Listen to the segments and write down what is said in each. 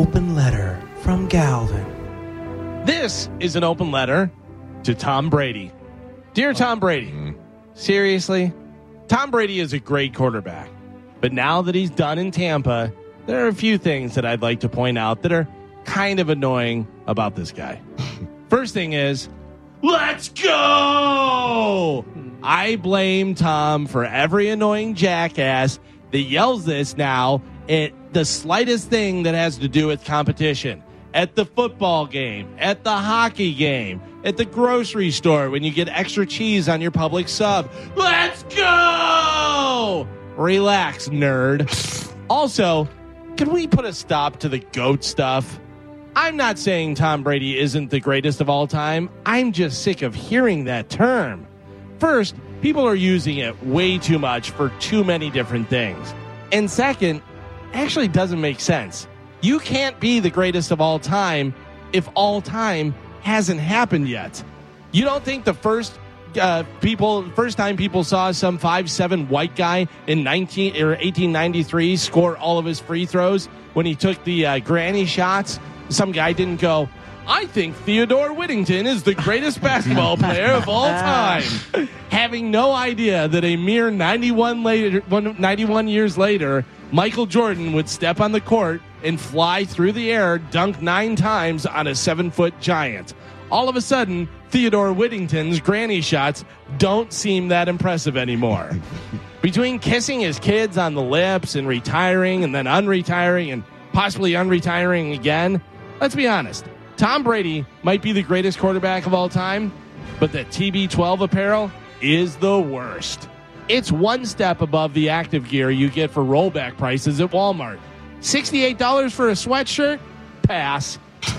Open letter from Galvin. This is an open letter to Tom Brady. Dear Tom Brady, seriously, Tom Brady is a great quarterback. But now that he's done in Tampa, there are a few things that I'd like to point out that are kind of annoying about this guy. First thing is, let's go! I blame Tom for every annoying jackass that yells this now at the slightest thing that has to do with competition. At the football game, at the hockey game, at the grocery store when you get extra cheese on your Publix sub. Let's go! Relax, nerd. Also, can we put a stop to the GOAT stuff? I'm not saying Tom Brady isn't the greatest of all time. I'm just sick of hearing that term. First, people are using it way too much for too many different things. And second, actually doesn't make sense. You can't be the greatest of all time if all time hasn't happened yet. You don't think the first uh, people, first time people saw some five seven white guy in nineteen or eighteen ninety three score all of his free throws when he took the uh, granny shots? Some guy didn't go. I think Theodore Whittington is the greatest basketball player of all time. Having no idea that a mere 91, later, 91 years later, Michael Jordan would step on the court and fly through the air, dunk nine times on a seven foot giant. All of a sudden, Theodore Whittington's granny shots don't seem that impressive anymore. Between kissing his kids on the lips and retiring and then unretiring and possibly unretiring again, let's be honest. Tom Brady might be the greatest quarterback of all time, but the TB12 apparel is the worst. It's one step above the active gear you get for rollback prices at Walmart. $68 for a sweatshirt? Pass.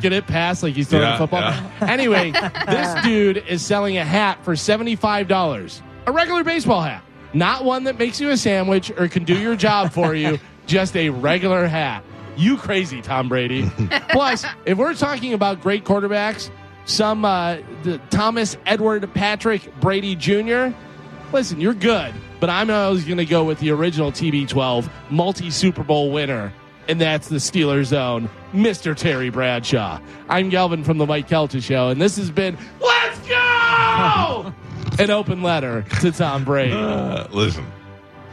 get it? Pass like he's throwing Yeah, a football? yeah. Anyway, this dude is selling a hat for $75. A regular baseball hat. Not one that makes you a sandwich or can do your job for you, just a regular hat. You crazy, Tom Brady. Plus, if we're talking about great quarterbacks, some uh, the Thomas Edward Patrick Brady Jr., listen, you're good, but I'm always going to go with the original TB12 multi Super Bowl winner, and that's the Steelers' own Mr. Terry Bradshaw. I'm Galvin from the Mike Calta Show, and this has been Let's Go! An open letter to Tom Brady. Uh, listen,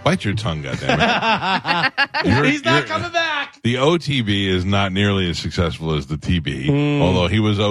bite your tongue, goddammit. You're- He's not you're- coming back. The OTB is not nearly as successful as the TB, although he was